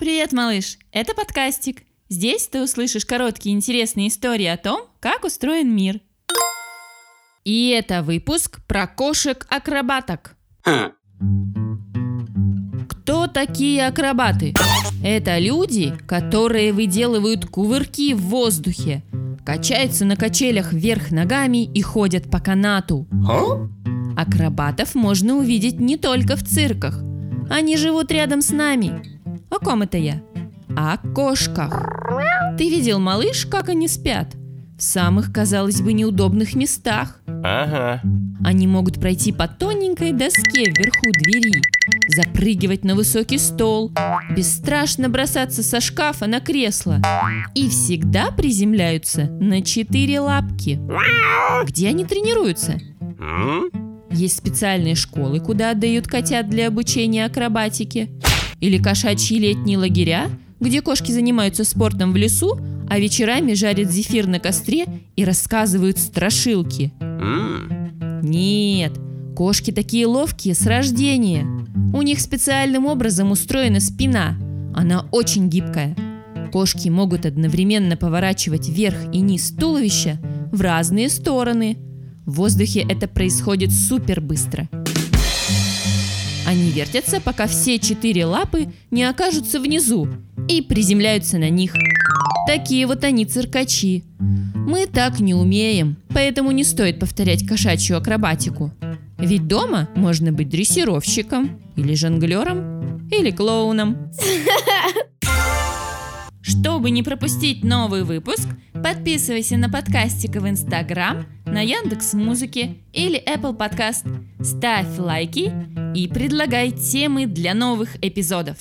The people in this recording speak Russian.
Привет, малыш! Это подкастик. Здесь ты услышишь короткие интересные истории о том, как устроен мир. И это выпуск про кошек-акробаток. Кто такие акробаты? Это люди, которые выделывают кувырки в воздухе, качаются на качелях вверх ногами и ходят по канату. Акробатов можно увидеть не только в цирках. Они живут рядом с нами. О ком это я? О кошках. Ты видел, малыш, как они спят? В самых, казалось бы, неудобных местах. Ага. Они могут пройти по тоненькой доске вверху двери, запрыгивать на высокий стол, бесстрашно бросаться со шкафа на кресло и всегда приземляются на четыре лапки. Где они тренируются? Есть специальные школы, куда отдают котят для обучения акробатике. Или кошачьи летние лагеря, где кошки занимаются спортом в лесу, а вечерами жарят зефир на костре и рассказывают страшилки. Нет, кошки такие ловкие с рождения. У них специальным образом устроена спина. Она очень гибкая. Кошки могут одновременно поворачивать вверх и низ туловища в разные стороны. В воздухе это происходит супер быстро. Они вертятся, пока все четыре лапы не окажутся внизу и приземляются на них. Такие вот они циркачи. Мы так не умеем, поэтому не стоит повторять кошачью акробатику. Ведь дома можно быть дрессировщиком, или жонглером, или клоуном. Чтобы не пропустить новый выпуск, подписывайся на подкастик в Инстаграм, на Яндекс Музыке или Apple Podcast. Ставь лайки и предлагай темы для новых эпизодов.